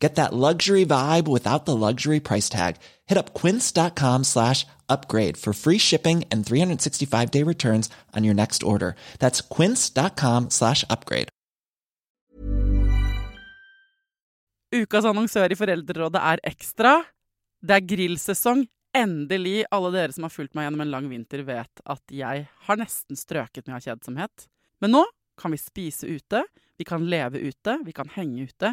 Get that luxury vibe without the luxury price tag. Hit up quince.com slash upgrade for free shipping and 365 day returns on your next order. That's quince.com slash upgrade. Ukas annonsør i Foreldrerådet er Ekstra. Det er grillsesong. Endelig. Alle dere som har fulgt meg gjennom en lang vinter, vet at jeg har nesten strøket med av kjedsomhet. Men nå kan vi spise ute, vi kan leve ute, vi kan henge ute,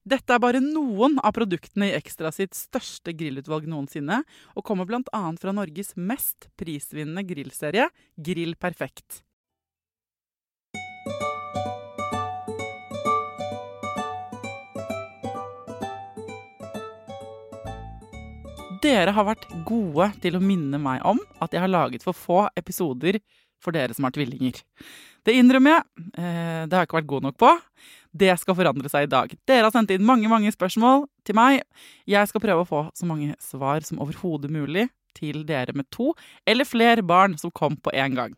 Dette er bare noen av produktene i Ekstra sitt største grillutvalg noensinne, og kommer bl.a. fra Norges mest prisvinnende grillserie, Grill Perfekt. Dere har vært gode til å minne meg om at jeg har laget for få episoder for dere som har tvillinger. Det innrømmer jeg. Eh, det har jeg ikke vært god nok på. Det skal forandre seg i dag. Dere har sendt inn mange mange spørsmål til meg. Jeg skal prøve å få så mange svar som overhodet mulig til dere med to eller flere barn som kom på én gang.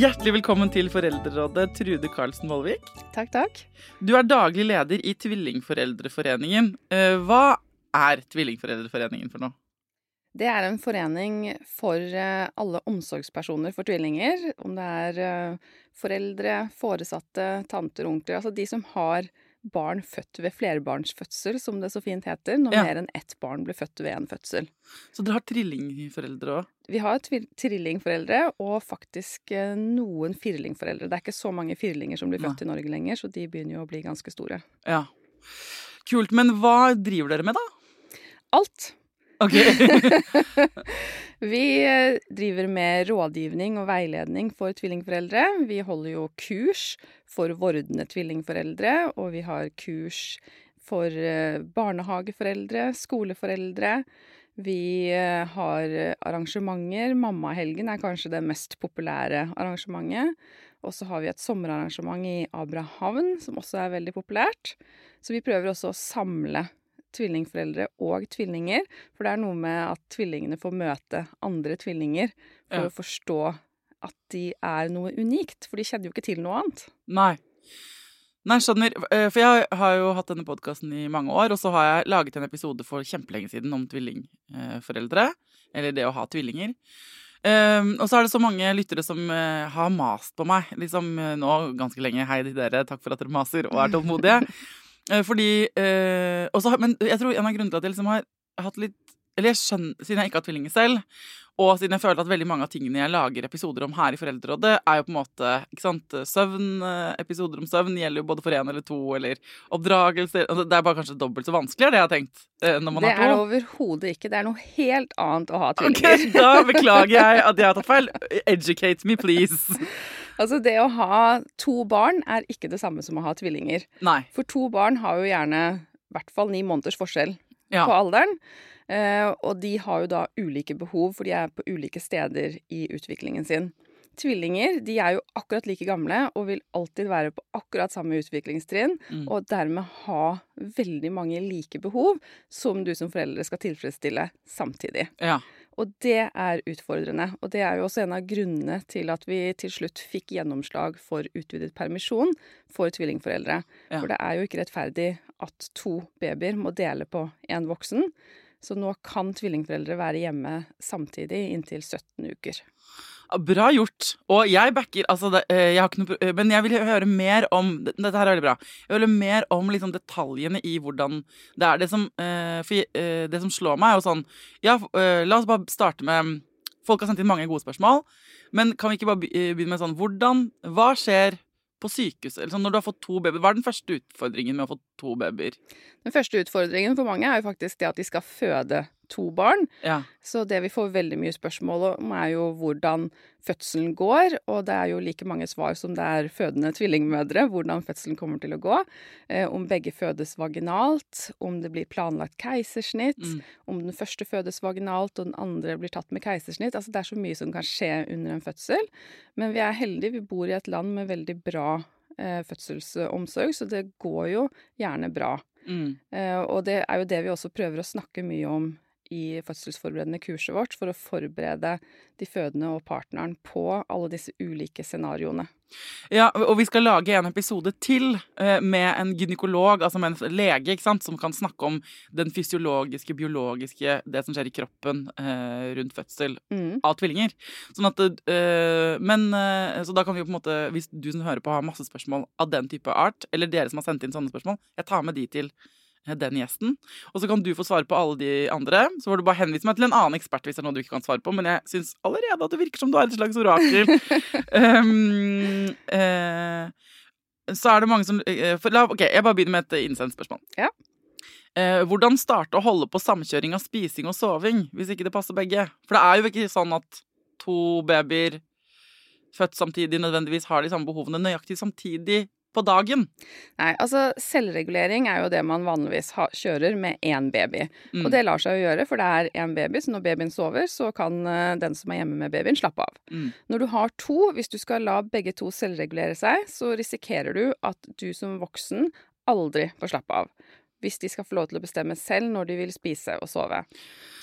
Hjertelig velkommen til Foreldrerådet, Trude Karlsen Vollvik. Takk, takk. Du er daglig leder i Tvillingforeldreforeningen. Eh, Hva er Tvillingforeldreforeningen for noe? Det er en forening for eh, alle omsorgspersoner for tvillinger. Om det er eh, foreldre, foresatte, tanter, onkler. Altså de som har barn født ved flerbarnsfødsel, som det så fint heter. Når Ja. mer enn ett barn blir født ved en fødsel. Så dere har trillingforeldre òg? Vi har trillingforeldre og faktisk eh, noen firlingforeldre. Det er ikke så mange firlinger som blir født i Norge lenger, så de begynner jo å bli ganske store. Ja. Kult. Men hva driver dere med, da? Alt. Ok. Vi eh, driver med rådgivning og veiledning for tvillingforeldre. Vi holder jo kurs for vordende tvillingforeldre, og vi har kurs for eh, barnehageforeldre, skoleforeldre. Vi eh, har arrangementer. Mammahelgen er kanskje det mest populære arrangementet. Og så har vi et sommerarrangement i Abrahavn, som også er veldig populært. Så vi prøver også å samle tvillingforeldre og tvillinger. For det er noe med at tvillingene får møte andre tvillinger for Ja. å forstå at de er noe unikt. For de kjenner jo ikke til noe annet. Nei. Nei, skjønner. Eh, For jeg har jo hatt denne podkasten i mange år, og så har jeg laget en episode for kjempelenge siden om tvillingforeldre. Eller det å ha tvillinger. Um, og så er det så mange lyttere som uh, har mast på meg liksom uh, nå ganske lenge. Hei til dere, takk for at dere maser og er tålmodige. Eh, fordi eh, også, Men jeg tror en av grunnene til at jeg liksom har hatt litt Eller jeg skjønner, siden jeg ikke har tvillinger selv, og siden jeg føler at veldig mange av tingene jeg lager episoder om her i Foreldrerådet, er jo på en måte ikke sant, søvn, eh, episoder om søvn gjelder jo både for én eller to, eller oppdragelse altså, Det er bare kanskje dobbelt så vanskelig, er det jeg har tenkt, eh, når man Det har er to. det overhodet ikke. Det er noe helt annet å ha tvillinger. tvillinger. da beklager jeg at jeg har tatt feil. Educate me, please. Altså, det å ha to barn er ikke det samme som å ha tvillinger. Nei. For to barn har jo gjerne i hvert fall ni måneders forskjell Ja. på alderen. Eh, og de har jo da ulike behov, for de er på ulike steder i utviklingen sin. Tvillinger de er jo akkurat like gamle og vil alltid være på akkurat samme utviklingstrinn, Mm. og dermed ha veldig mange like behov som du som foreldre skal tilfredsstille samtidig. Ja. Og det er utfordrende. Og det er jo også en av grunnene til at vi til slutt fikk gjennomslag for utvidet permisjon for tvillingforeldre. Ja. For det er jo ikke rettferdig at to babyer må dele på én voksen. Så nå kan tvillingforeldre være hjemme samtidig inntil 17 uker. Bra gjort. Og jeg backer altså det, eh, jeg har ikke noe, eh, Men jeg vil høre mer om Dette her er veldig bra. Jeg vil høre mer om liksom detaljene i hvordan det er. Det som, eh, for, det som slår meg, er jo sånn Ja, la oss bare starte med Folk har sendt inn mange gode spørsmål, men kan vi ikke bare begynne med sånn Hvordan Hva skjer på sykehuset? Sånn, når du har fått to babyer, Hva er den første utfordringen med å få to babyer? Den første utfordringen for mange er jo faktisk det at de skal føde to barn. Ja. Så det vi får veldig mye spørsmål om, er jo hvordan fødselen går. Og det er jo like mange svar som det er fødende tvillingmødre, hvordan fødselen kommer til å gå. Eh, om begge fødes vaginalt, om det blir planlagt keisersnitt, Mm. om den første fødes vaginalt og den andre blir tatt med keisersnitt. Altså det er så mye som kan skje under en fødsel. Men vi er heldige, vi bor i et land med veldig bra eh, fødselsomsorg, så det går jo gjerne bra. Mm. Uh, og det er jo det vi også prøver å snakke mye om i fødselsforberedende kurset vårt, for å forberede de fødende og partneren på alle disse ulike scenarioene. Ja, og vi skal lage en episode til eh, med en gynekolog, altså med en lege, ikke sant, som kan snakke om den fysiologiske, biologiske, det som skjer i kroppen eh, rundt fødsel Mm. av tvillinger. Sånn at, eh, men, så da kan vi jo på en måte, hvis du som hører på har masse spørsmål av den type art, eller dere som har sendt inn sånne spørsmål, jeg tar med de til den gjesten. Og så kan du få svare på alle de andre. Så får du bare henvise meg til en annen ekspert hvis det er noe du ikke kan svare på. Men jeg syns allerede at det virker som du er et slags orakel. um, uh, så er det mange som uh, for, la, Ok, jeg bare begynner med et innsendt spørsmål. Ja. Uh, hvordan starte å holde på samkjøring av spising og soving hvis ikke det passer begge? For det er jo ikke sånn at to babyer født samtidig nødvendigvis har de samme behovene nøyaktig samtidig på dagen. Nei, altså selvregulering er jo det man vanligvis ha, kjører med én baby. Mm. Og det lar seg jo gjøre, for det er én baby, så når babyen sover, så kan eh, den som er hjemme med babyen, slappe av. Mm. Når du har to, hvis du skal la begge to selvregulere seg, så risikerer du at du som voksen aldri får slappe av. Hvis de skal få lov til å bestemme selv når de vil spise og sove.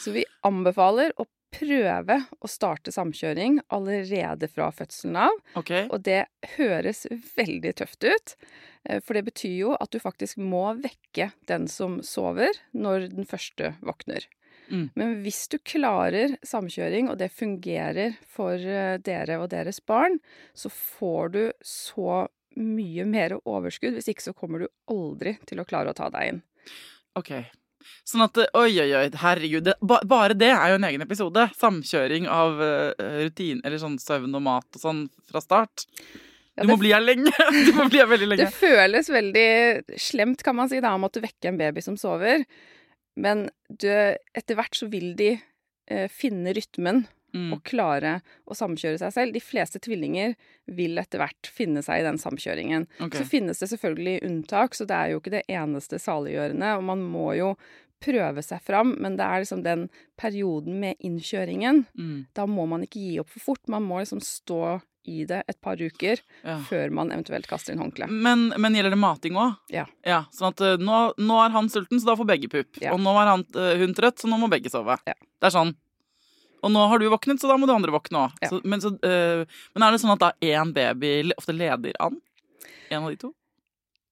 Så vi anbefaler å prøve å starte samkjøring allerede fra fødselen av. Okay. Og det høres veldig tøft ut, eh, for det betyr jo at du faktisk må vekke den som sover, når den første våkner. Mm. Men hvis du klarer samkjøring, og det fungerer for eh, dere og deres barn, så får du så mye mer overskudd. Hvis ikke så kommer du aldri til å klare å ta deg inn. Ok. Sånn at Oi, oi, oi, herregud. Det, ba, bare det er jo en egen episode. Samkjøring av uh, rutin, eller sånn søvn og mat og sånn fra start. Ja, du må bli her lenge. Du må bli her veldig lenge. Det føles veldig slemt, kan man si, da, å du vekke en baby som sover. Men du, etter hvert så vil de uh, finne rytmen Mm. og klare å samkjøre seg selv. De fleste tvillinger vil etter hvert finne seg i den samkjøringen. Okay. Så finnes det selvfølgelig unntak, så det er jo ikke det eneste saliggjørende. Og man må jo prøve seg fram, men det er liksom den perioden med innkjøringen. Mm. Da må man ikke gi opp for fort. Man må liksom stå i det et par uker Ja. før man eventuelt kaster inn håndkleet. Men, men gjelder det mating òg? Ja. ja. Sånn at eh, nå, nå er han sulten, så da får begge pupp. Ja. Og nå er han, eh, hun trøtt, så nå må begge sove. Det er sånn. Og nå har du våknet, så da må du andre våkne òg. Ja. Men, så, eh, men er det sånn at da én baby ofte leder an? En av de to?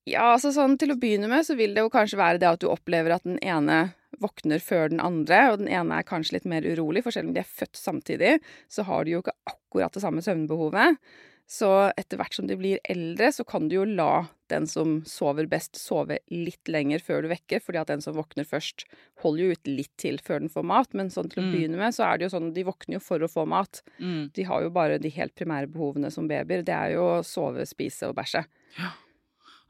Ja, altså sånn til å begynne med så vil det jo kanskje være det at du opplever at den ene våkner før den andre, og den ene er kanskje litt mer urolig, for selv om de er født samtidig, så har de jo ikke akkurat det samme søvnbehovet. Så etter hvert som de blir eldre, så kan du jo la den som sover best, sove litt lenger før du vekker, fordi at den som våkner først, holder jo ut litt til før den får mat. Men sånn til å Mm. begynne med, så er det jo sånn de våkner jo for å få mat. Mm. De har jo bare de helt primære behovene som babyer. Det er jo å sove, spise og bæsje.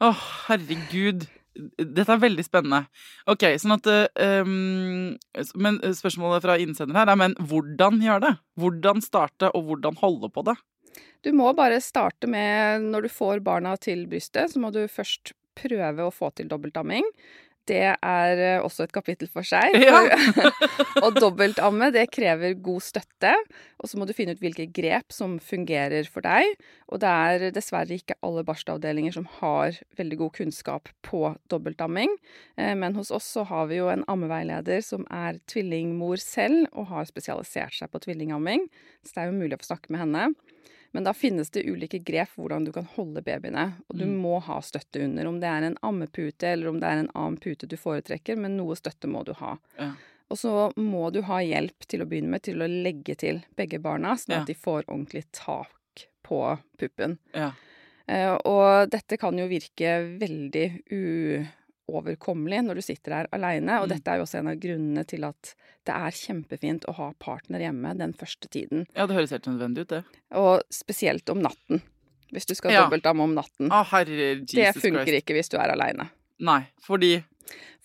Å, herregud. Dette er veldig spennende. Ok, sånn at eh, um, Men spørsmålet fra innsender her er men hvordan gjøre det? Hvordan starte, og hvordan holde på det? Du må bare starte med Når du får barna til brystet, så må du først prøve å få til dobbeltamming. det er eh, også et kapittel for seg. Ja. og dobbeltamme, det krever god støtte. Og så må du finne ut hvilke grep som fungerer for deg. Og det er dessverre ikke alle barselavdelinger som har veldig god kunnskap på dobbeltamming. Eh, Men hos oss så har vi jo en ammeveileder som er tvillingmor selv, og har spesialisert seg på tvillingamming. Så det er jo mulig å få snakke med henne. Men da finnes det ulike grep for hvordan du kan holde babyene. Og du Mm. må ha støtte under, om det er en ammepute eller om det er en annen pute du foretrekker, men noe støtte må du ha. Ja. Og så må du ha hjelp til å begynne med til å legge til begge barna, sånn Ja. at de får ordentlig tak på puppen. Ja. Uh, og dette kan jo virke veldig uoverkommelig når du sitter der aleine, og Mm. dette er jo også en av grunnene til at det er kjempefint å ha partner hjemme den første tiden. ja, det høres helt nødvendig ut, det. Og spesielt om natten. Hvis du skal Ja. dobbeltamme om natten. Å, herre Jesus det funker Christ. ikke hvis du er aleine. Nei, fordi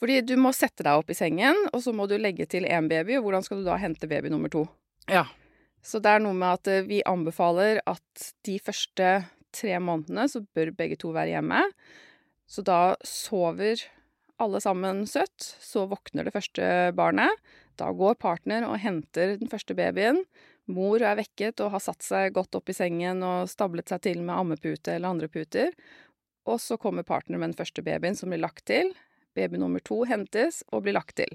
Fordi du må sette deg opp i sengen, og så må du legge til én baby, og hvordan skal du da hente baby nummer to? Ja. Så det er noe med at eh, vi anbefaler at de første tre månedene så bør begge to være hjemme. Så da sover alle sammen søtt, så våkner det første barnet. Da går partner og henter den første babyen. Mor er vekket og har satt seg godt opp i sengen og stablet seg til med ammepute eller andre puter. Og så kommer partner med den første babyen som blir lagt til. Baby nummer to hentes og blir lagt til.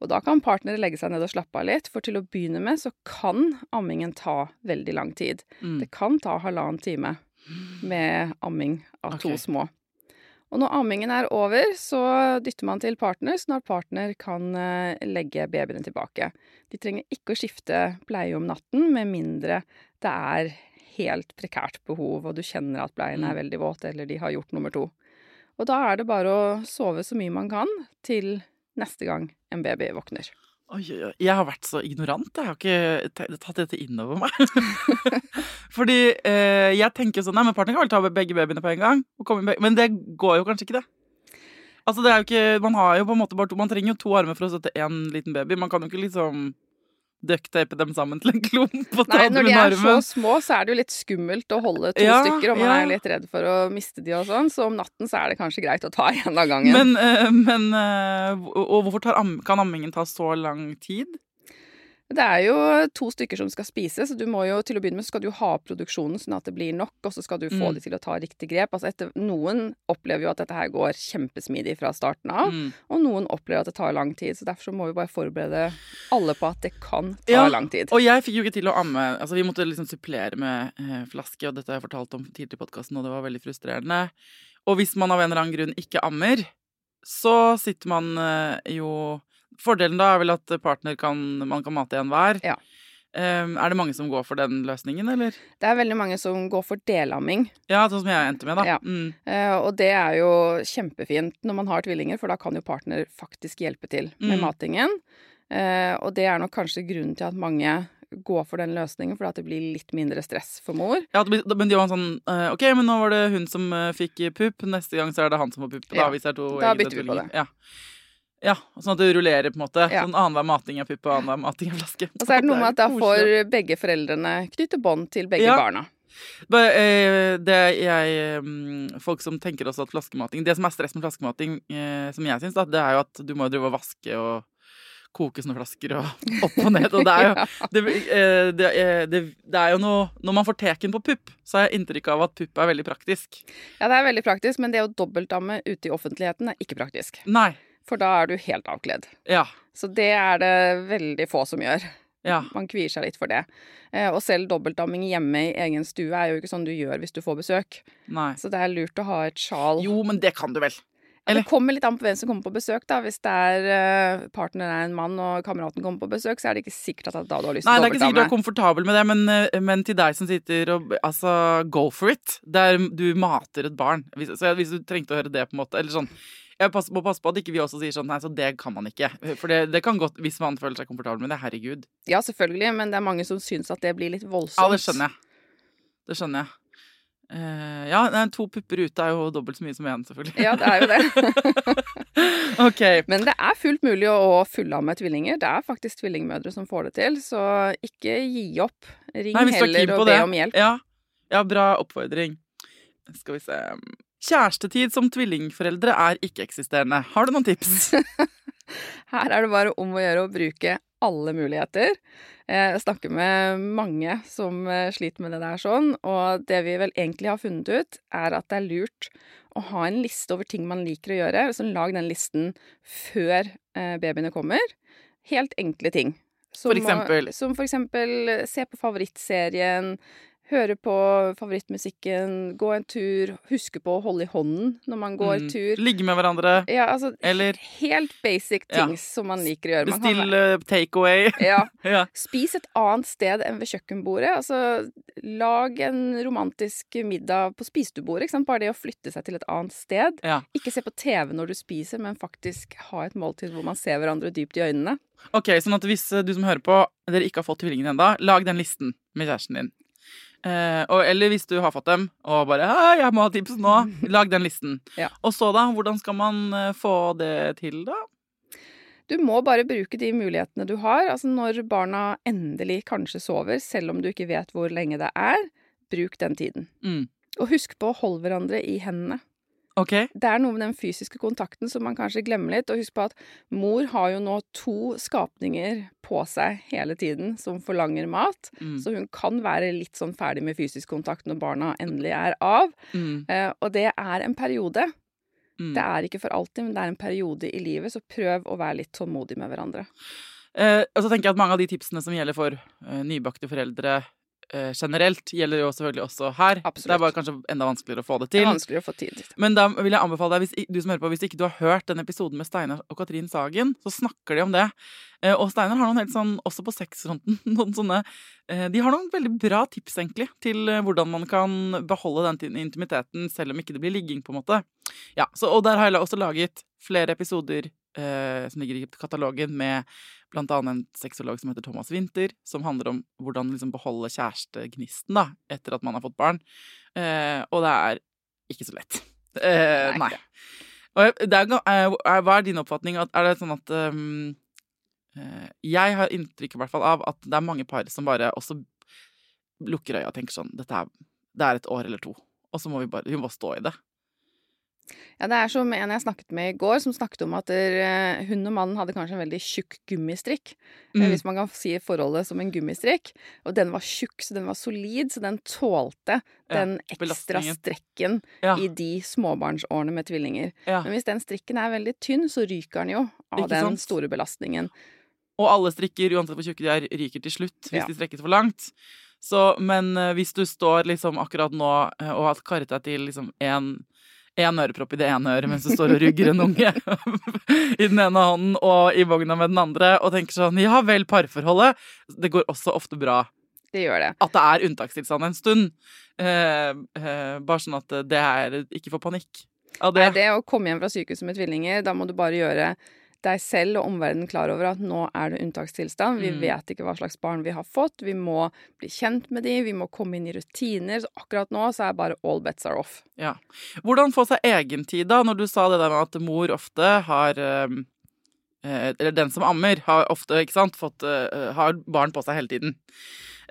Og da kan partnere legge seg ned og slappe av litt, for til å begynne med så kan ammingen ta veldig lang tid. Mm. Det kan ta halvannen time med amming av to små. Og når ammingen er over, så dytter man til partner, sånn at partner kan eh, legge babyene tilbake. De trenger ikke å skifte bleie om natten, med mindre det er helt prekært behov, og du kjenner at bleien er Mm. veldig våt, eller de har gjort nummer to. Og da er det bare å sove så mye man kan til neste gang en baby våkner. Oi, oi, oi. Jeg har vært så ignorant. Jeg har ikke tatt dette inn over meg. Fordi eh, jeg tenker sånn Nei, men partner kan vel ta begge babyene på en gang. Og komme begge. Men det går jo kanskje ikke, det. Altså, det er jo ikke Man har jo på en måte bare to Man trenger jo to armer for å støtte én liten baby. Man kan jo ikke liksom ducktape dem sammen til en klump og ta Nei, dem når de er så små, så er det jo litt skummelt å holde to Ja, stykker, og man ja. er litt redd for å miste de og sånn, så om natten så er det kanskje greit å ta en av gangen. Men, eh, men eh, Og hvorfor tar kan ammingen ta så lang tid? Det er jo to stykker som skal spise, så du må jo til å begynne med så skal du ha produksjonen sånn at det blir nok, og så skal du få Mm. de til å ta riktig grep. Altså etter, noen opplever jo at dette her går kjempesmidig fra starten av, Mm. og noen opplever at det tar lang tid. Så derfor så må vi bare forberede alle på at det kan ta Ja, lang tid. Og jeg fikk jo ikke til å amme. Altså, vi måtte liksom supplere med eh, flaske, og dette har jeg fortalt om tidligere i podkasten, og det var veldig frustrerende. Og hvis man av en eller annen grunn ikke ammer, så sitter man eh, jo Fordelen da er vel at partner kan Man kan mate en hver. Ja. Eh, er det mange som går for den løsningen, eller? Det er veldig mange som går for delamming. Ja, sånn som jeg endte med, da. Ja. Mm. Eh, og det er jo kjempefint når man har tvillinger, for da kan jo partner faktisk hjelpe til med Mm. matingen. Eh, og det er nok kanskje grunnen til at mange går for den løsningen, for at det blir litt mindre stress for mor. Ja, men de var sånn eh, OK, men nå var det hun som fikk pupp. Neste gang så er det han som får pupp. Da, Ja, hvis det er to da bytter vi på det. Ja. Ja. Sånn at det rullerer, på en måte. Ja. Sånn annenhver mating er pupp, og annenhver mating er flaske. Og så er det noe med at da får begge foreldrene knytte bånd til begge Ja. barna. Eh, det jeg mm, Folk som tenker også at flaskemating Det som er stress med flaskemating, eh, som jeg syns, det er jo at du må drive og vaske og koke sånne flasker og opp og ned. Og det er jo, det, eh, det, det, det er jo noe Når man får teken på pupp, så har jeg inntrykk av at pupp er veldig praktisk. Ja, det er veldig praktisk, men det å dobbeltdamme ute i offentligheten er ikke praktisk. Nei. For da er du helt avkledd. Ja. Så det er det veldig få som gjør. Ja. Man kvier seg litt for det. Eh, og selv dobbeltdamming hjemme i egen stue er jo ikke sånn du gjør hvis du får besøk. Nei. Så det er lurt å ha et sjal. Jo, men det kan du vel? Eller- Det kommer litt an på hvem som kommer på besøk. da. Hvis det er partneren er en mann og kameraten kommer på besøk, så er det ikke sikkert at da du har lyst Nei, til det å er ikke sikkert du er komfortabel med det, men, eh, men til deg som sitter og Altså, go for it. Der du mater et barn. Hvis, så hvis du trengte å høre det, på en måte. Eller sånn. Jeg må passe på at ikke vi også sier sånn Nei, så det kan man ikke. For det, det kan godt, hvis man føler seg komfortabel med det, herregud. Ja, selvfølgelig, men det er mange som syns at det blir litt voldsomt. Ja, det skjønner jeg. Det skjønner jeg. Uh, ja, to pupper ute er jo dobbelt så mye som én, selvfølgelig. Ja, det er jo det. ok. Men det er fullt mulig å fullamme tvillinger. Det er faktisk tvillingmødre som får det til, så ikke gi opp. Ring Nei, er heller og be det. om hjelp. Ja, ja, bra oppfordring. Skal vi se. Kjærestetid som tvillingforeldre er ikke-eksisterende. Har du noen tips? Her er det bare om å gjøre å bruke alle muligheter. Eh, Jeg snakker med mange som eh, sliter med det der sånn, og det vi vel egentlig har funnet ut, er at det er lurt å ha en liste over ting man liker å gjøre. Så lag den listen før eh, babyene kommer. Helt enkle ting. Som For eksempel? Som for eksempel se på favorittserien, høre på favorittmusikken, gå en tur, huske på å holde i hånden når man går Mm. tur. Ligge med hverandre? Ja, altså Eller helt basic Ja. ting som man liker å gjøre. Bestill kan takeaway? ja. ja. Spis et annet sted enn ved kjøkkenbordet. Altså, lag en romantisk middag på spisestuebordet. Bare det å flytte seg til et annet sted. Ja. Ikke se på TV når du spiser, men faktisk ha et måltid hvor man ser hverandre dypt i øynene. Ok, sånn at hvis eh, du som hører på, dere ikke har fått tvillingene ennå, lag den listen med kjæresten din. Eh, og, eller hvis du har fått dem og bare 'Jeg må ha tips nå', lag den listen. Ja. Og så, da? Hvordan skal man eh, få det til, da? Du må bare bruke de mulighetene du har. Altså når barna endelig kanskje sover, selv om du ikke vet hvor lenge det er, bruk den tiden. Mm. Og husk på å holde hverandre i hendene. Ok? Det er noe med den fysiske kontakten som man kanskje glemmer litt. Og husk på at mor har jo nå to skapninger på seg hele tiden som forlanger mat. Mm. Så hun kan være litt sånn ferdig med fysisk kontakt når barna endelig er av. Mm. Eh, og det er en periode. Mm. Det er ikke for alltid, men det er en periode i livet, så prøv å være litt tålmodig med hverandre. Eh, og så tenker jeg at mange av de tipsene som gjelder for eh, nybakte foreldre generelt, gjelder jo selvfølgelig også her. Absolutt. Det er bare kanskje enda vanskeligere å få det til. Det er vanskeligere å få tid. Men da vil jeg anbefale deg, hvis, du som hører på, hvis ikke du har hørt den episoden med Steinar og Katrin Sagen, så snakker de om det. Eh, og Steinar har noen helt sånn, også på sexfronten, noen sånne eh, De har noen veldig bra tips, egentlig, til eh, hvordan man kan beholde den intimiteten selv om ikke det blir ligging, på en måte. Ja, så, Og der har jeg også laget flere episoder eh, som ligger i katalogen, med annet en sexolog som heter Thomas Winther, som handler om hvordan liksom beholde kjærestegnisten da, etter at man har fått barn. Eh, og det er ikke så lett. Eh, Nei. Og er, eh, er- hva er din oppfatning? Er det sånn at um, eh, Jeg har inntrykk i hvert fall av at det er mange par som bare også lukker øya og tenker sånn Dette er, det er et år eller to, og så må vi bare, vi må stå i det. Ja, det er som en jeg snakket med i går, som snakket om at der, hun og mannen hadde kanskje en veldig tjukk gummistrikk. eh, Mm. Hvis man kan si forholdet som en gummistrikk. Og den var tjukk, så den var solid, så den tålte Ja, den ekstra strekken Ja, i de småbarnsårene med tvillinger. ja. Men hvis den strikken er veldig tynn, så ryker den jo av Ikke den sant? store belastningen. Og alle strikker, uansett hvor tjukke de er, ryker til slutt hvis de strekkes for langt. Så, men eh, hvis du står liksom akkurat nå eh, og har karret deg til liksom en, en ørepropp i det ene øret mens du står og rugger en unge i den ene hånden og i vogna med den andre, og tenker sånn ja vel, parforholdet. Det går også ofte bra Det gjør det. at det er unntakstilstand en stund. Eh, eh, bare sånn at det er Ikke få panikk av Nei, det. det å komme hjem fra sykehuset med tvillinger, da må du bare gjøre deg selv og omverdenen klar over at nå er det unntakstilstand. Vi Mm. vet ikke hva slags barn vi har fått. Vi må bli kjent med de, vi må komme inn i rutiner. Så akkurat nå så er bare all bets are off. Ja. Hvordan få seg egentid, da, når du sa det der med at mor ofte har eh, eh, Eller den som ammer, har ofte ikke sant, fått, eh, har barn på seg hele tiden.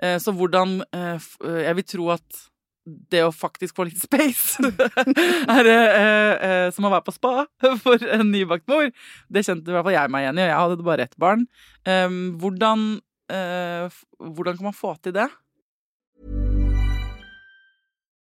Eh, så hvordan eh, eh, Jeg vil tro at det å faktisk få litt space er eh, eh, som å være på spa for en nybakt mor. Det kjente i hvert fall jeg meg igjen i, og jeg hadde bare ett barn. Eh, hvordan, hvordan kan man få til det?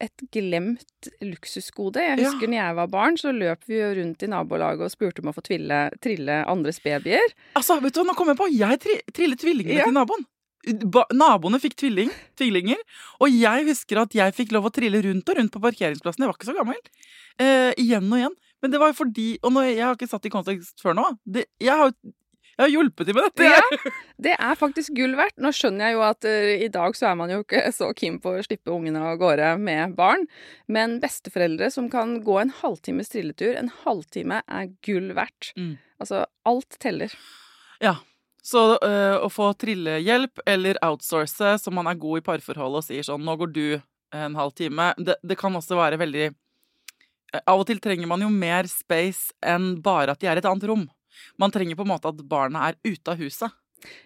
et glemt luksusgode. Jeg Ja. husker når jeg var barn, så løp vi rundt i nabolaget og spurte om å få tville, trille andres babyer. Altså, vet du hva, nå kom jeg på! Jeg tri trillet tvillingene Ja. til naboen. Ba naboene fikk tvilling, tvillinger, og jeg husker at jeg fikk lov å trille rundt og rundt på parkeringsplassen. Jeg var ikke så gammel. Eh, igjen og igjen. Men det var jo fordi Og nå, jeg har ikke satt i kontekst før nå. Det, jeg har jeg har hjulpet til med dette. Ja, det er faktisk gull verdt. Nå skjønner jeg jo at uh, i dag så er man jo ikke så keen på å slippe ungene av gårde med barn, men besteforeldre som kan gå en halvtimes trilletur, en halvtime er gull verdt. Mm. Altså, alt teller. Ja. Så uh, å få trillehjelp eller outsource så man er god i parforhold og sier sånn 'Nå går du en halv time', det, det kan også være veldig eh, Av og til trenger man jo mer space enn bare at de er i et annet rom. Man trenger på en måte at barna er ute av huset.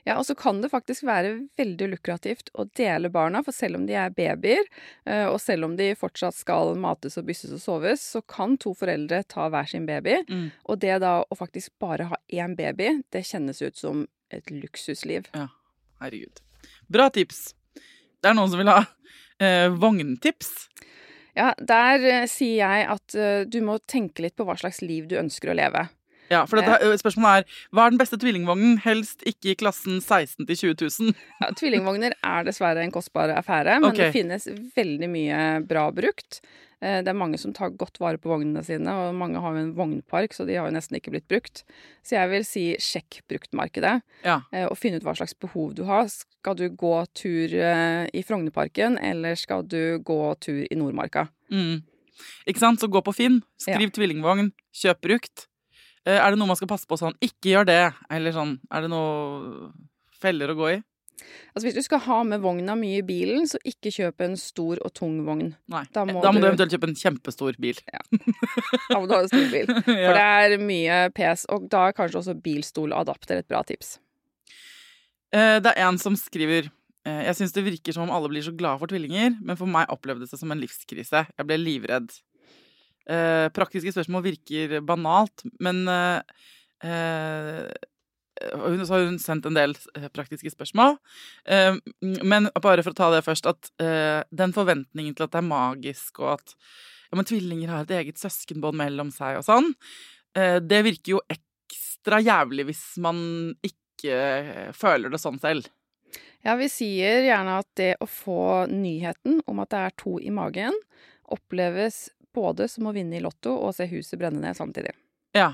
Ja, og så kan det faktisk være veldig lukrativt å dele barna, for selv om de er babyer, eh, og selv om de fortsatt skal mates og bysses og soves, så kan to foreldre ta hver sin baby. Mm. Og det da å faktisk bare ha én baby, det kjennes ut som et luksusliv. Ja, Herregud. Bra tips. Det er noen som vil ha eh, vogntips. Ja, der eh, sier jeg at eh, du må tenke litt på hva slags liv du ønsker å leve. Ja, for dette, øh, Spørsmålet er hva er den beste tvillingvognen? Helst ikke i klassen 16 til 20 000. Ja, tvillingvogner er dessverre en kostbar affære, men okay. det finnes veldig mye bra brukt. Eh, Det er mange som tar godt vare på vognene sine, og mange har jo en vognpark, så de har jo nesten ikke blitt brukt. Så jeg vil si sjekk bruktmarkedet, Ja. eh, og finn ut hva slags behov du har. Skal du gå tur eh, i Frognerparken, eller skal du gå tur i Nordmarka? Mm. Ikke sant? Så gå på Finn, skriv tvillingvogn, kjøp brukt. Eh, Er det noe man skal passe på sånn? Ikke gjør det. Eller sånn, er det noe feller å gå i? Altså Hvis du skal ha med vogna mye i bilen, så ikke kjøp en stor og tung vogn. Nei. Da Da må må, du du- eventuelt kjøpe en kjempestor bil. Da må du ha en stor bil. For det er mye pes, og da er kanskje også bilstoladapter et bra tips. Eh, Det er en som skriver eh, Jeg syns det virker som om alle blir så glade for tvillinger, men for meg opplevdes det som en livskrise. Jeg ble livredd. Eh, Praktiske spørsmål virker banalt, men eh, eh, hun, så har hun sendt en del eh, praktiske spørsmål. Eh, Men bare for å ta det først, at eh, den forventningen til at det er magisk, og at ja, tvillinger har et eget søskenbånd mellom seg og sånn, det virker jo ekstra jævlig hvis man ikke føler det sånn selv. Ja, vi sier gjerne at det å få nyheten om at det er to i magen, oppleves både som å vinne i Lotto og se huset brenne ned samtidig. Ja.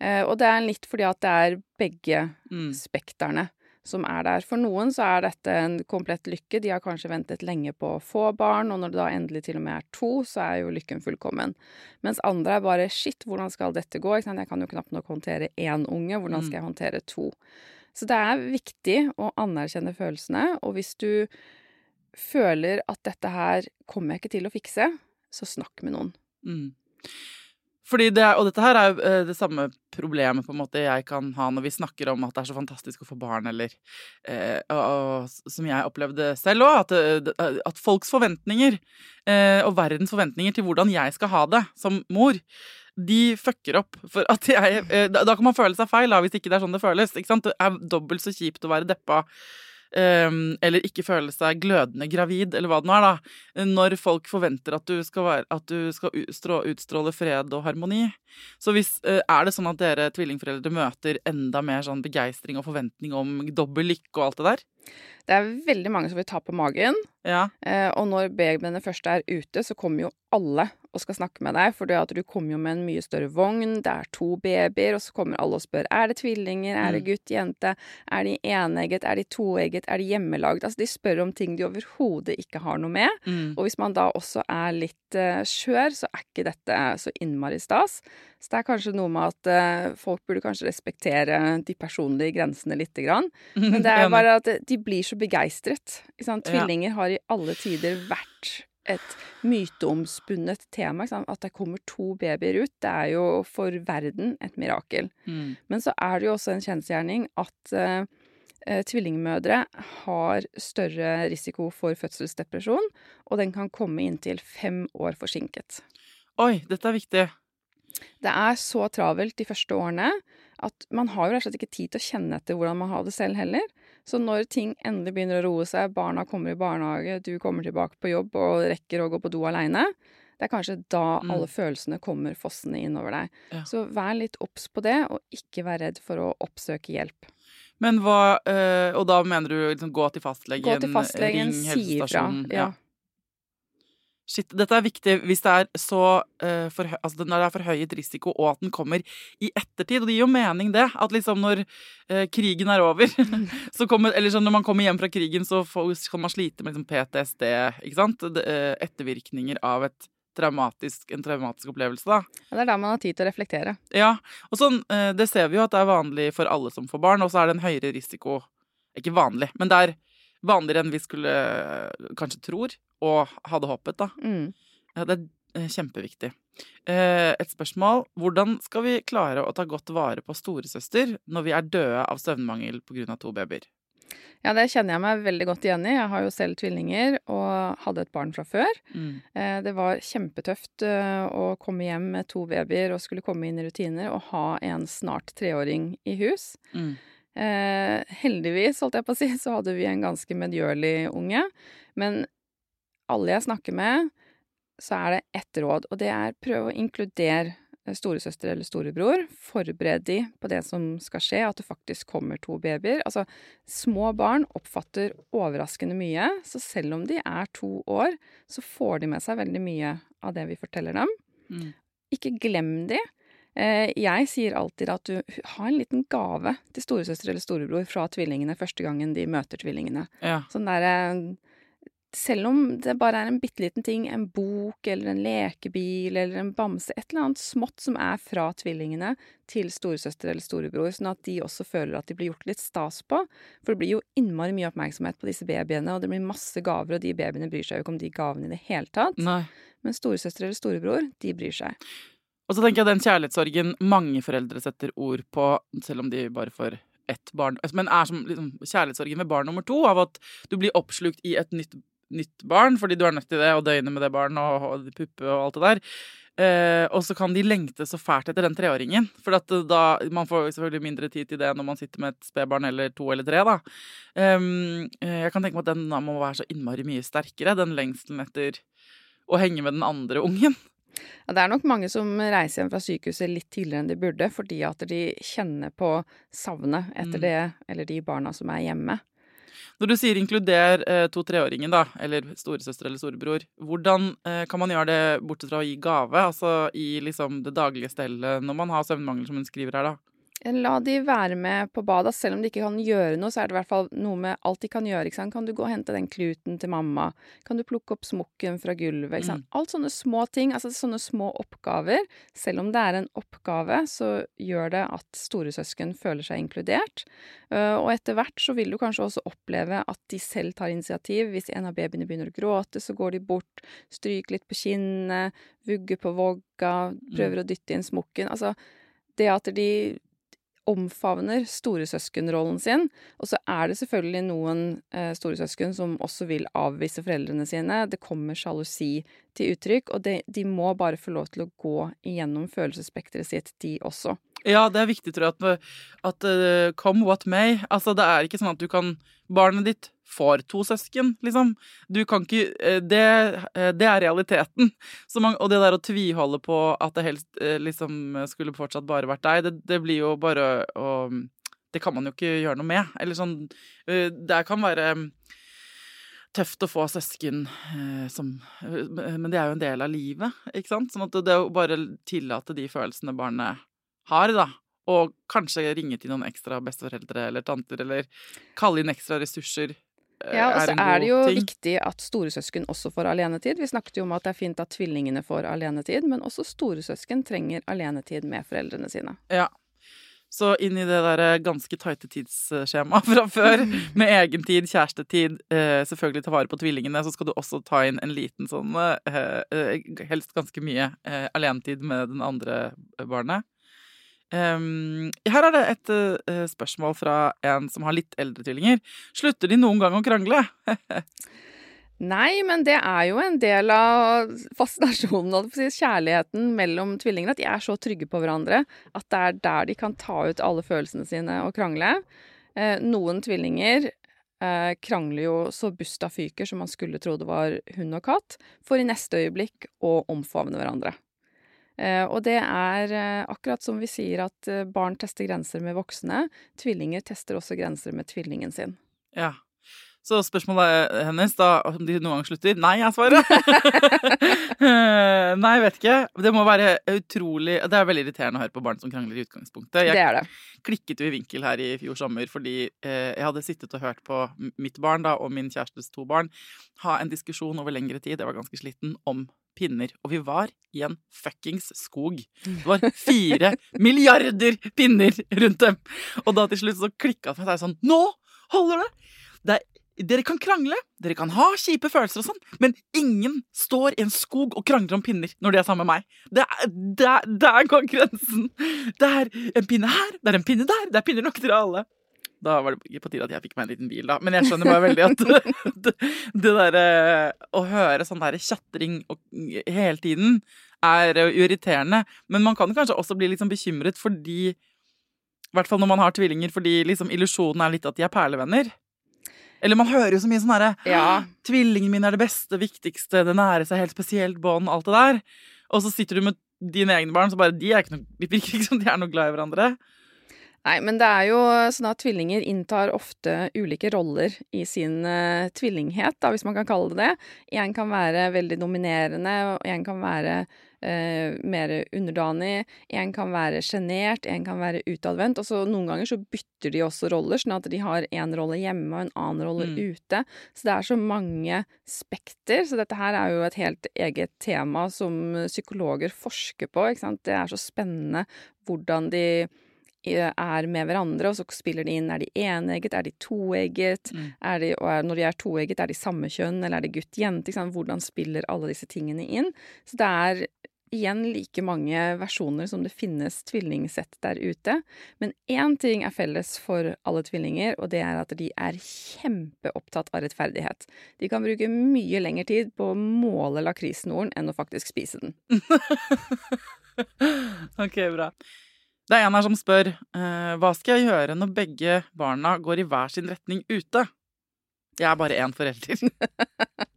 Eh, og det er litt fordi at det er begge Mm. spekterne som er der. For noen så er dette en komplett lykke. De har kanskje ventet lenge på å få barn, og når det da endelig til og med er to, så er jo lykken fullkommen. Mens andre er bare shit, hvordan skal dette gå? Jeg kan jo knapt nok håndtere én unge, hvordan skal jeg håndtere to? Så det er viktig å anerkjenne følelsene, og hvis du føler at dette her kommer jeg ikke til å fikse, så snakk med noen. Mm. Fordi det, og dette her er jo eh, det samme problemet på en måte jeg kan ha når vi snakker om at det er så fantastisk å få barn, eller eh, og, og, Som jeg opplevde selv òg, at, eh, at folks forventninger, eh, og verdens forventninger til hvordan jeg skal ha det som mor, de fucker opp. For at jeg eh, da, da kan man føle seg feil da, hvis ikke det er sånn det føles. Det er dobbelt så kjipt å være deppa. Ehm, eller ikke føle seg glødende gravid, eller hva det nå er, da. Når folk forventer at du skal, være, at du skal utstrå, utstråle fred og harmoni. Så hvis, eh, er det sånn at dere tvillingforeldre møter enda mer sånn begeistring og forventning om dobbel lykke og alt det der? Det er veldig mange som vil ta på magen, Ja. eh, og når babyene først er ute, så kommer jo alle og skal snakke med deg, for du kommer jo med en mye større vogn, det er to babyer, og så kommer alle og spør er det tvillinger, er det Mm. gutt, jente, er de enegget, er de toegget, er de hjemmelagd? Altså, de spør om ting de overhodet ikke har noe med. Mm. Og hvis man da også er litt eh, skjør, så er ikke dette så innmari stas. Så det er kanskje noe med at eh, folk burde kanskje respektere de personlige grensene lite grann. Men det er bare at de blir så begeistret. Tvillinger har i alle tider vært et myteomspunnet tema. At det kommer to babyer ut, det er jo for verden et mirakel. Mm. Men så er det jo også en kjensgjerning at eh, tvillingmødre har større risiko for fødselsdepresjon, og den kan komme inntil fem år forsinket. Oi, dette er viktig. Det er så travelt de første årene at man har jo rett og slett ikke tid til å kjenne etter hvordan man har det selv heller. Så når ting endelig begynner å roe seg, barna kommer i barnehage, du kommer tilbake på jobb og rekker å gå på do aleine, det er kanskje da Mm. alle følelsene kommer fossende innover deg. Ja. Så vær litt obs på det, og ikke vær redd for å oppsøke hjelp. Men hva øh, Og da mener du liksom gå til fastlegen? Gå til fastlegen, ring si ifra. helsestasjonen, Ja. Shit, dette er viktig hvis det er så uh, for, altså når det er forhøyet risiko, og at den kommer i ettertid. Og det gir jo mening, det. At liksom når uh, krigen er over, så kommer Eller sånn når man kommer hjem fra krigen, så kan man slite med liksom PTSD, ikke sant? Det, uh, ettervirkninger av et traumatisk, en traumatisk opplevelse, da. Ja, Det er da man har tid til å reflektere. Ja, og sånn, det ser vi jo at det er vanlig for alle som får barn, og så er det en høyere risiko Ikke vanlig, men det er vanligere enn vi skulle eh, kanskje tror, og hadde håpet, da. Mm. Det er eh, kjempeviktig. Eh, Et spørsmål. Hvordan skal vi klare å ta godt vare på storesøster når vi er døde av søvnmangel pga. to babyer? Ja, det kjenner jeg meg veldig godt igjen i. Jeg har jo selv tvillinger og hadde et barn fra før. Mm. Det var kjempetøft å komme hjem med to babyer og skulle komme inn i rutiner og ha en snart treåring i hus. Mm. Eh, heldigvis, holdt jeg på å si, så hadde vi en ganske medgjørlig unge. Men alle jeg snakker med, så er det ett råd, og det er prøv å inkludere eh, storesøster eller storebror. Forbered de på det som skal skje, at det faktisk kommer to babyer. Altså, små barn oppfatter overraskende mye, så selv om de er to år, så får de med seg veldig mye av det vi forteller dem. Mm. Ikke glem de. Eh, Jeg sier alltid at du har en liten gave til storesøster eller storebror fra tvillingene første gangen de møter tvillingene. Ja. Sånn derre Selv om det bare er en bitte liten ting, en bok eller en lekebil eller en bamse, et eller annet smått som er fra tvillingene til storesøster eller storebror, sånn at de også føler at de blir gjort litt stas på. For det blir jo innmari mye oppmerksomhet på disse babyene, og det blir masse gaver, og de babyene bryr seg jo ikke om de gavene i det hele tatt. Nei. Men storesøster eller storebror, de bryr seg. Og så tenker jeg den kjærlighetssorgen mange foreldre setter ord på, selv om de bare får ett barn, men er som liksom, kjærlighetssorgen ved barn nummer to, av at du blir oppslukt i et nytt, nytt barn, fordi du er nødt til det, og døgne med det barnet, og, og puppe og alt det der. Eh, og så kan de lengte så fælt etter den treåringen. For at da, man får selvfølgelig mindre tid til det når man sitter med et spedbarn eller to eller tre. da. Eh, jeg kan tenke meg at den må være så innmari mye sterkere, den lengselen etter å henge med den andre ungen. Ja, det er nok mange som reiser hjem fra sykehuset litt tidligere enn de burde, fordi at de kjenner på savnet etter Mm. det, eller de barna som er hjemme. Når du sier inkluder eh, to-treåringen, da, eller storesøster eller storebror, hvordan eh, kan man gjøre det bortsett fra å gi gave, altså i liksom det daglige stellet når man har søvnmangel, som hun skriver her, da? La de være med på badet, selv om de ikke kan gjøre noe, så er det i hvert fall noe med alt de kan gjøre. Kan du gå og hente den kluten til mamma? Kan du plukke opp smokken fra gulvet? Sant? Alt sånne små ting, altså sånne små oppgaver. Selv om det er en oppgave, så gjør det at storesøsken føler seg inkludert. Uh, og etter hvert så vil du kanskje også oppleve at de selv tar initiativ. Hvis en av babyene begynner å gråte, så går de bort, stryker litt på kinnet, vugger på vogga, prøver å dytte inn smokken. Altså, det at de omfavner storesøskenrollen sin. Og så er det selvfølgelig noen eh, storesøsken som også vil avvise foreldrene sine. Det kommer sjalusi til uttrykk, og det, de må bare få lov til å gå igjennom følelsesspekteret sitt, de også. Ja, det er viktig, tror jeg, at, at uh, come what may. Altså, det er ikke sånn at du kan Barnet ditt får to søsken, liksom. Du kan ikke eh, Det, eh, det er realiteten. Man, og det der å tviholde på at det helst eh, liksom skulle fortsatt bare vært deg, det, det blir jo bare å Det kan man jo ikke gjøre noe med. Eller sånn Det kan være tøft å få søsken som Men det er jo en del av livet, ikke sant? Sånn at det å bare tillate de følelsene barnet har, da. Og kanskje ringe til noen ekstra besteforeldre eller tanter, eller kalle inn ekstra ressurser. Ja, og så er det jo ting. viktig at storesøsken også får alenetid. Vi snakket jo om at det er fint at tvillingene får alenetid, men også storesøsken trenger alenetid med foreldrene sine. Ja. Så inn i det der eh, ganske tighte tidsskjemaet fra før, med egen tid, kjærestetid, eh, selvfølgelig ta vare på tvillingene, så skal du også ta inn en liten sånn, eh, helst ganske mye, alenetid med den andre barnet. Um, her er det et uh, spørsmål fra en som har litt eldre tvillinger. Slutter de noen gang å krangle? Nei, men det er jo en del av fascinasjonen og kjærligheten mellom tvillinger. At de er så trygge på hverandre at det er der de kan ta ut alle følelsene sine og krangle. Uh, noen tvillinger uh, krangler jo så busta fyker som man skulle tro det var hund og katt, for i neste øyeblikk å omfavne hverandre. Eh, og det er eh, akkurat som vi sier at eh, barn tester grenser med voksne. Tvillinger tester også grenser med tvillingen sin. Ja. Så spørsmålet hennes da, om de noen gang slutter? Nei, jeg svarer. Nei, jeg vet ikke. Det må være utrolig Det er veldig irriterende å høre på barn som krangler i utgangspunktet. Jeg Det er det. klikket jo i vinkel her i fjor sommer fordi eh, jeg hadde sittet og hørt på mitt barn da, og min kjærestes to barn ha en diskusjon over lengre tid, jeg var ganske sliten, om pinner. Og vi var i en fuckings skog. Det var fire milliarder pinner rundt dem. Og da til slutt så klikka det for meg. så er sånn Nå holder det! Det er, dere kan krangle, dere kan ha kjipe følelser og sånn, men ingen står i en skog og krangler om pinner når de er sammen med meg. Det er, der, der går grensen! Det er en pinne her, det er en pinne der, det er pinner nok til alle. Da var det på tide at jeg fikk meg en liten bil, da. Men jeg skjønner bare veldig at det, det derre Å høre sånn derre tjatring hele tiden er jo irriterende. Men man kan kanskje også bli litt sånn bekymret fordi I hvert fall når man har tvillinger, fordi liksom illusjonen er litt at de er perlevenner. Eller man hører jo så mye sånn herre Ja. Tvillingen min er det beste, viktigste, det nære seg helt spesielt bånd, alt det der. Og så sitter du med dine egne barn, så bare de, er ikke noe, de virker ikke som de er noe glad i hverandre. Nei, men det er jo sånn at tvillinger inntar ofte ulike roller i sin uh, tvillinghet, da, hvis man kan kalle det det. En kan være veldig dominerende, og en kan være eh, mer underdanig. En kan være sjenert, en kan være utadvendt. Og så noen ganger så bytter de også roller, sånn at de har en rolle hjemme og en annen rolle Mm. ute. Så det er så mange spekter. Så dette her er jo et helt eget tema som psykologer forsker på, ikke sant. Det er så spennende hvordan de eh, er med hverandre, og så spiller de inn er de enegget, er de toegget, Mm. er de, og når de er toegget, er de samme kjønn, eller er det gutt-jente? Hvordan spiller alle disse tingene inn? Så det er igjen like mange versjoner som det finnes tvillingsett der ute. Men én ting er felles for alle tvillinger, og det er at de er kjempeopptatt av rettferdighet. De kan bruke mye lengre tid på å måle lakrissnoren enn å faktisk spise den. Ok, bra. Det er en her som spør eh, hva skal jeg gjøre når begge barna går i hver sin retning ute? Jeg er bare én forelder.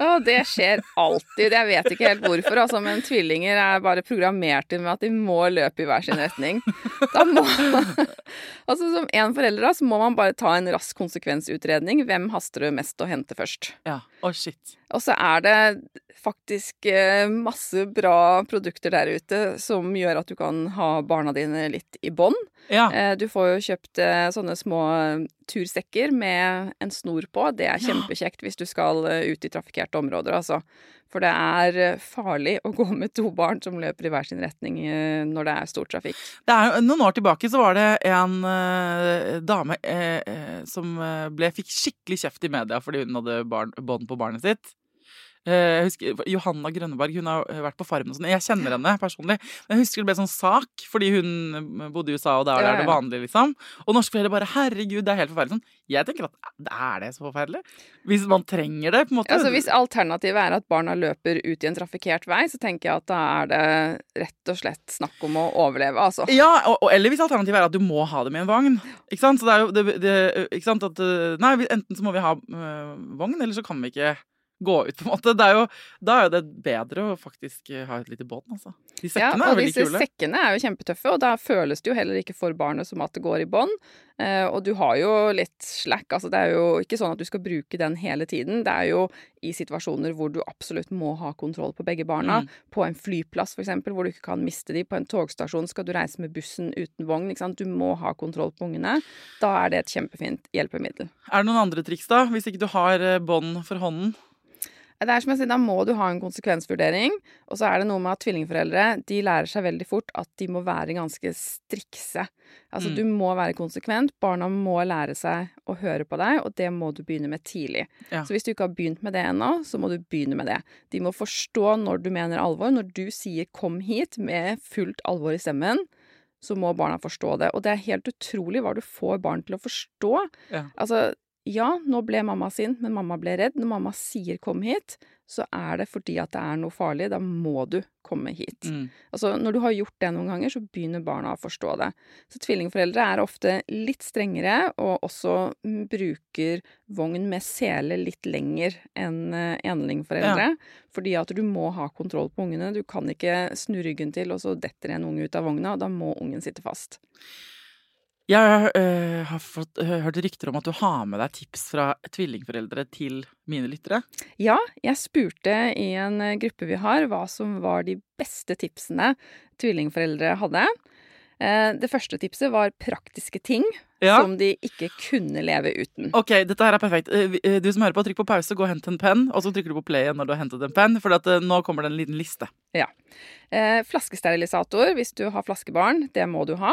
Å, det skjer alltid. Jeg vet ikke helt hvorfor, altså, men tvillinger er bare programmert inn med at de må løpe i hver sin retning. Da må Altså, som en forelder, da, så må man bare ta en rask konsekvensutredning. Hvem haster det mest å hente først? Ja, oh shit. Og så er det faktisk eh, masse bra produkter der ute som gjør at du kan ha barna dine litt i bånd. Ja. Eh, Du får jo kjøpt eh, sånne små eh, tursekker med en snor på. Det er kjempekjekt hvis du skal ut i trafikkerte områder, altså. For det er farlig å gå med to barn som løper i hver sin retning når det er stor trafikk. Det er, noen år tilbake så var det en eh, dame eh, som ble, fikk skikkelig kjeft i media fordi hun hadde barn, bånd på barnet sitt. Eh, jeg husker, Johanna Grønneberg hun har vært på Farmen og sånn. Jeg kjenner henne personlig. Men jeg husker det ble sånn sak fordi hun bodde i USA, og der Ja, er det vanlig, liksom. Og norske foreldre bare 'herregud, det er helt forferdelig'. Sånn. Jeg tenker at er det så forferdelig? Hvis man trenger det, på en måte. Altså Hvis alternativet er at barna løper ut i en trafikkert vei, så tenker jeg at da er det rett og slett snakk om å overleve, altså. Ja, og, og, eller hvis alternativet er at du må ha dem i en vogn. Ikke sant? Så det er jo det, det, ikke sant? At, eh, nei, enten så må vi ha øh, vogn, eller så kan vi ikke gå ut, på en måte. Det er jo, da er jo det bedre å faktisk ha et lite bånd, altså. De sekkene ja, er veldig kule. Ja, disse sekkene er jo kjempetøffe, og da føles det jo heller ikke for barnet som at det går i bånd. Eh, og du har jo litt slack, altså det er jo ikke sånn at du skal bruke den hele tiden. Det er jo i situasjoner hvor du absolutt må ha kontroll på begge barna. Mm. På en flyplass for eksempel, hvor du ikke kan miste de. På en togstasjon skal du reise med bussen uten vogn. Ikke sant? Du må ha kontroll på ungene. Da er det et kjempefint hjelpemiddel. Er det noen andre triks, da? Hvis ikke du har eh, bånd for hånden? Det er som jeg sier, Da må du ha en konsekvensvurdering. Og så er det noe med at tvillingforeldre de lærer seg veldig fort at de må være ganske strikse. Altså Mm. Du må være konsekvent. Barna må lære seg å høre på deg, og det må du begynne med tidlig. Ja. Så hvis du ikke har begynt med det ennå, så må du begynne med det. De må forstå når du mener alvor. Når du sier 'kom hit' med fullt alvor i stemmen, så må barna forstå det. Og det er helt utrolig hva du får barn til å forstå. Ja. Altså, ja, nå ble mamma sint, men mamma ble redd. Når mamma sier 'kom hit', så er det fordi at det er noe farlig. Da må du komme hit. Mm. Altså, når du har gjort det noen ganger, så begynner barna å forstå det. Så tvillingforeldre er ofte litt strengere, og også bruker vogn med sele litt lenger enn enlingforeldre. enlingforeldre. Fordi at du må ha kontroll på ungene. Du kan ikke snu ryggen til, og så detter en unge ut av vogna, og da må ungen sitte fast. Jeg øh, har fått, øh, hørt rykter om at du har med deg tips fra tvillingforeldre til mine lyttere. Ja, jeg spurte i en eh, gruppe vi har, hva som var de beste tipsene tvillingforeldre hadde. Eh, Det første tipset var praktiske ting Ja. som de ikke kunne leve uten. Ok, dette her er perfekt. Eh, eh, Du som hører på, trykk på pause, gå og hent en penn, og så trykker du på play igjen når du har hentet en penn, for at, nå kommer det en liten liste. Ja. flaskesterilisator hvis du har flaskebarn, det må du ha.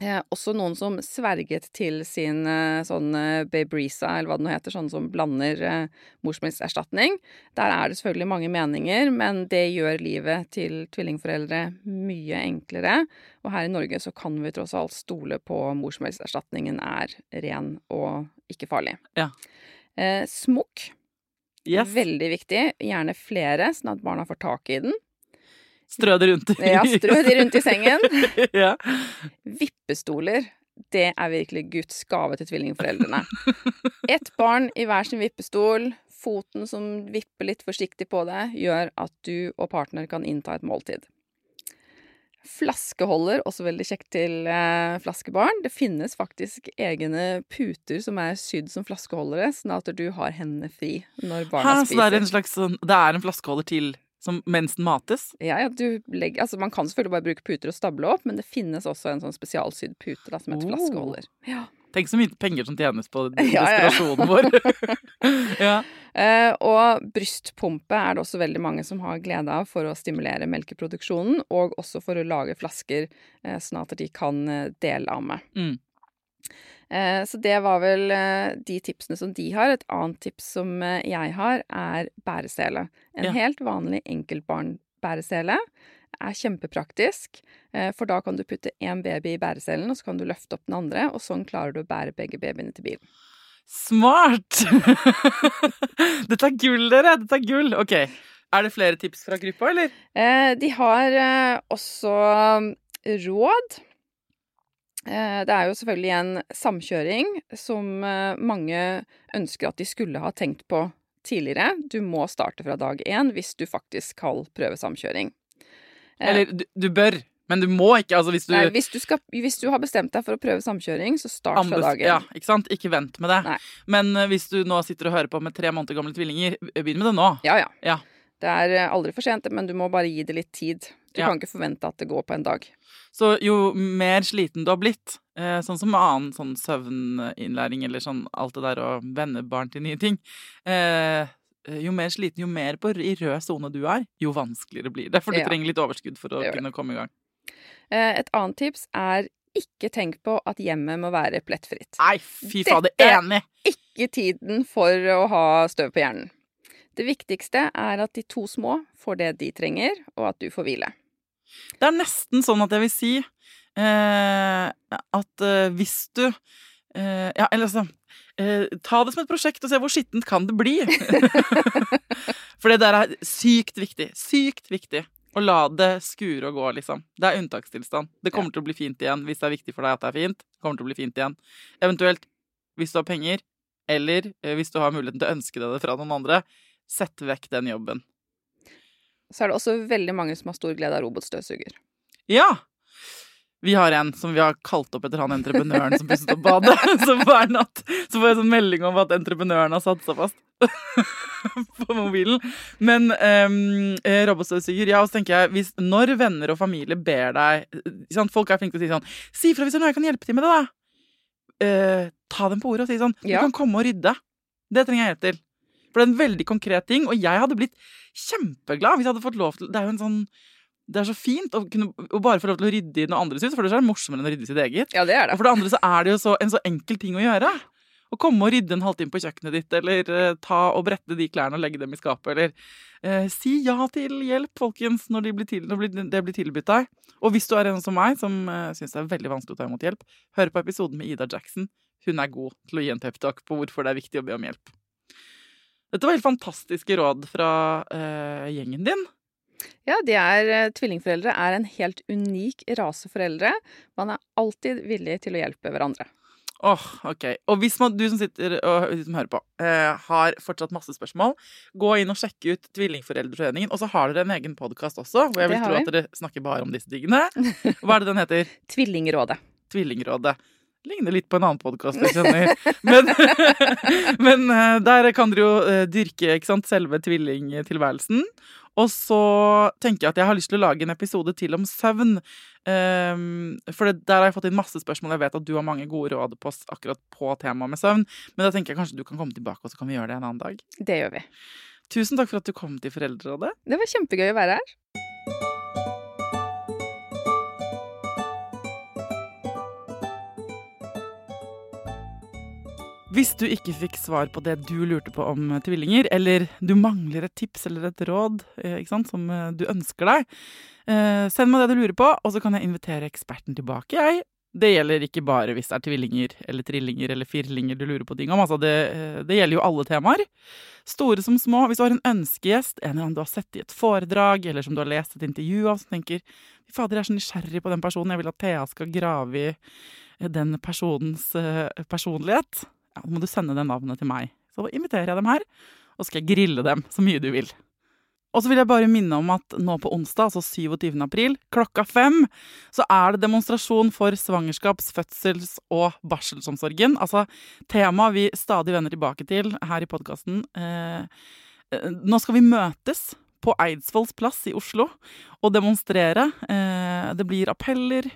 Eh, også noen som sverget til sin eh, sånn eh, Babrisa, eller hva det nå heter, sånn som blander eh, morsmelkerstatning. Der er det selvfølgelig mange meninger, men det gjør livet til tvillingforeldre mye enklere. Og her i Norge så kan vi tross alt stole på morsmelkerstatningen er ren og ikke farlig. Ja. Eh, smokk, Yes. veldig viktig. Gjerne flere, sånn at barna får tak i den. Strø det rundt. i- Ja, strø de rundt i sengen. ja. Vippestoler. Det er virkelig Guds gave til tvillingforeldrene. Ett barn i hver sin vippestol, foten som vipper litt forsiktig på deg, gjør at du og partner kan innta et måltid. Flaskeholder, også veldig kjekt til eh, flaskebarn. Det finnes faktisk egne puter som er sydd som flaskeholdere, sånn at du har hendene fri når barna Hæ, så det er en slags sånn Det er en flaskeholder til som mens den mates? Ja, ja, du legger, altså Man kan selvfølgelig bare bruke puter og stable opp, men det finnes også en sånn spesialsydd pute da, som heter Oh. flaskeholder. Ja. Tenk så mye penger som tjenes på desperasjonen vår. ja. Uh, og brystpumpe er det også veldig mange som har glede av for å stimulere melkeproduksjonen, og også for å lage flasker uh, sånn at de kan eh, dele amme. Mm. Eh, så det var vel eh, de tipsene som de har. Et annet tips som eh, jeg har, er bæresele. En Ja. helt vanlig enkeltbarnbæresele er kjempepraktisk, for da kan du putte én baby i bæreselen, og så kan du løfte opp den andre, og sånn klarer du å bære begge babyene til bilen. Smart! Dette er gull, dere! Dette er gull. Ok. Er det flere tips fra gruppa, eller? De har også råd. Eh, det er jo selvfølgelig en samkjøring som eh, mange ønsker at de skulle ha tenkt på tidligere. Du må starte fra dag én hvis du faktisk skal prøve samkjøring. Eh, Eller du, du bør, men du må ikke. Altså hvis du Nei, hvis, du skal, hvis du har bestemt deg for å prøve samkjøring, så start fra anbef- dag én. Ja, ikke sant? Ikke vent med det. Nei. Men hvis du nå sitter og hører på med tre måneder gamle tvillinger, begynn med det nå. Ja, ja. Ja. Det er aldri for sent, men du må bare gi det litt tid. Du Ja. kan ikke forvente at det går på en dag. Så jo mer sliten du har blitt, eh, sånn som med annen sånn søvninnlæring eller sånn alt det der å venne barn til nye ting eh, Jo mer sliten, jo mer på, i rød sone du er, jo vanskeligere blir det. For du Ja. trenger litt overskudd for å kunne komme i gang. Eh, Et annet tips er ikke tenk på at hjemmet må være plettfritt. Nei, fy Dette- fader, enig! Ikke tiden for å ha støv på hjernen. Det viktigste er at de to små får det de trenger, og at du får hvile. Det er nesten sånn at jeg vil si eh, at eh, hvis du eh, Ja, eller altså eh, Ta det som et prosjekt og se hvor skittent kan det bli. For det der er sykt viktig. Sykt viktig. Å la det skure og gå, liksom. Det er unntakstilstand. Det kommer til å bli fint igjen hvis det er viktig for deg at det er fint. Det kommer til å bli fint igjen. Eventuelt hvis du har penger, eller eh, hvis du har muligheten til å ønske deg det fra noen andre, Sett vekk den jobben. Så er det også veldig mange som har stor glede av robotstøvsuger. Ja! Vi har en som vi har kalt opp etter han entreprenøren som pusset opp badet. Så hver natt så får jeg sånn melding om at entreprenøren har satt seg fast på mobilen. Men um, robotstøvsuger Ja, og så tenker jeg hvis, Når venner og familie ber deg sant, Folk er flinke til å si sånn Si fra hvis det er noe jeg kan hjelpe til med det, da. Uh, ta dem på ordet og si sånn Du Ja. kan komme og rydde. Det trenger jeg hjelp til. For det er en veldig konkret ting, og jeg hadde blitt kjempeglad hvis jeg hadde fått lov til Det er jo en sånn det er så fint å, kunne, å bare få lov til å rydde i noe andres hus, for det er morsommere enn å rydde i sitt eget. Ja, det er Og det. for det andre så er det jo så, en så enkel ting å gjøre. Å komme og rydde en halvtime på kjøkkenet ditt, eller uh, ta og brette de klærne og legge dem i skapet, eller uh, si ja til hjelp, folkens, når, det blir til, de det blir tilbudt deg. Og hvis du er en som meg, som uh, syns det er veldig vanskelig å ta imot hjelp, hør på episoden med Ida Jackson. Hun er god til å gi en peptalk på hvorfor det er viktig å be om hjelp. Dette var helt fantastiske råd fra uh, gjengen din. Ja, de er eh, tvillingforeldre er en helt unik rase foreldre. Man er alltid villig til å hjelpe hverandre. Åh, ok. Og hvis man, du som sitter og du som hører på, eh, har fortsatt masse spørsmål, gå inn og sjekke ut Tvillingforeldreforeningen. Og så har dere en egen podkast også, hvor jeg vil tro vi. at dere snakker bare om disse tingene. Hva er det den heter? Tvillingrådet. Tvillingrådet. Ligner litt på en annen podkast jeg kjenner. Men, men eh, der kan dere jo eh, dyrke sant, selve tvillingtilværelsen. Og så tenker jeg at jeg har lyst til å lage en episode til om søvn. Um, for det, der har jeg fått inn masse spørsmål. Jeg vet at du har mange gode råd på, akkurat på temaet med søvn. Men da tenker jeg kanskje du kan komme tilbake, og så kan vi gjøre det en annen dag. Det gjør vi. Tusen takk for at du kom til Foreldrerådet. Det var kjempegøy å være her. Hvis du ikke fikk svar på det du lurte på om eh, tvillinger, eller du mangler et tips eller et råd eh, sant, som eh, du ønsker deg, send meg det du lurer på, og så kan jeg invitere eksperten tilbake, jeg. Det gjelder ikke bare hvis det er tvillinger eller trillinger eller firlinger du lurer på ting om. Altså det, det gjelder jo alle temaer. Store som små. Hvis du har en ønskegjest, en eller annen du har sett i et foredrag, eller som du har lest et intervju av, som tenker fader, jeg er så nysgjerrig på den personen, jeg vil at Thea skal grave i den personens personlighet. Må du sende det navnet til meg. Så inviterer jeg dem her, og skal jeg grille dem så mye du vil. Og så vil jeg bare minne om at nå på onsdag, altså 27. april, klokka fem, så er det demonstrasjon for svangerskaps-, fødsels- og barselsomsorgen. Altså temaet vi stadig vender tilbake til her i podkasten. Eh, eh, nå skal vi møtes på Eidsvolls plass i Oslo og demonstrere. Eh, det blir appeller.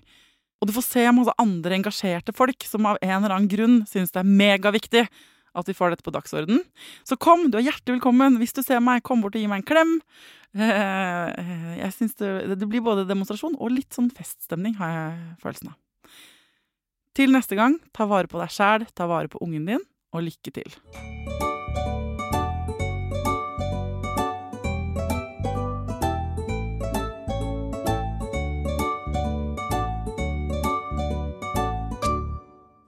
Og du får se masse andre engasjerte folk som av en eller annen grunn syns det er megaviktig at vi får dette på dagsorden. Så kom, du er hjertelig velkommen. Hvis du ser meg, kom bort og gi meg en klem. Eh, Jeg synes det, det blir både demonstrasjon og litt sånn feststemning, har jeg følelsen av. Til neste gang, ta vare på deg sjæl, ta vare på ungen din, og lykke til.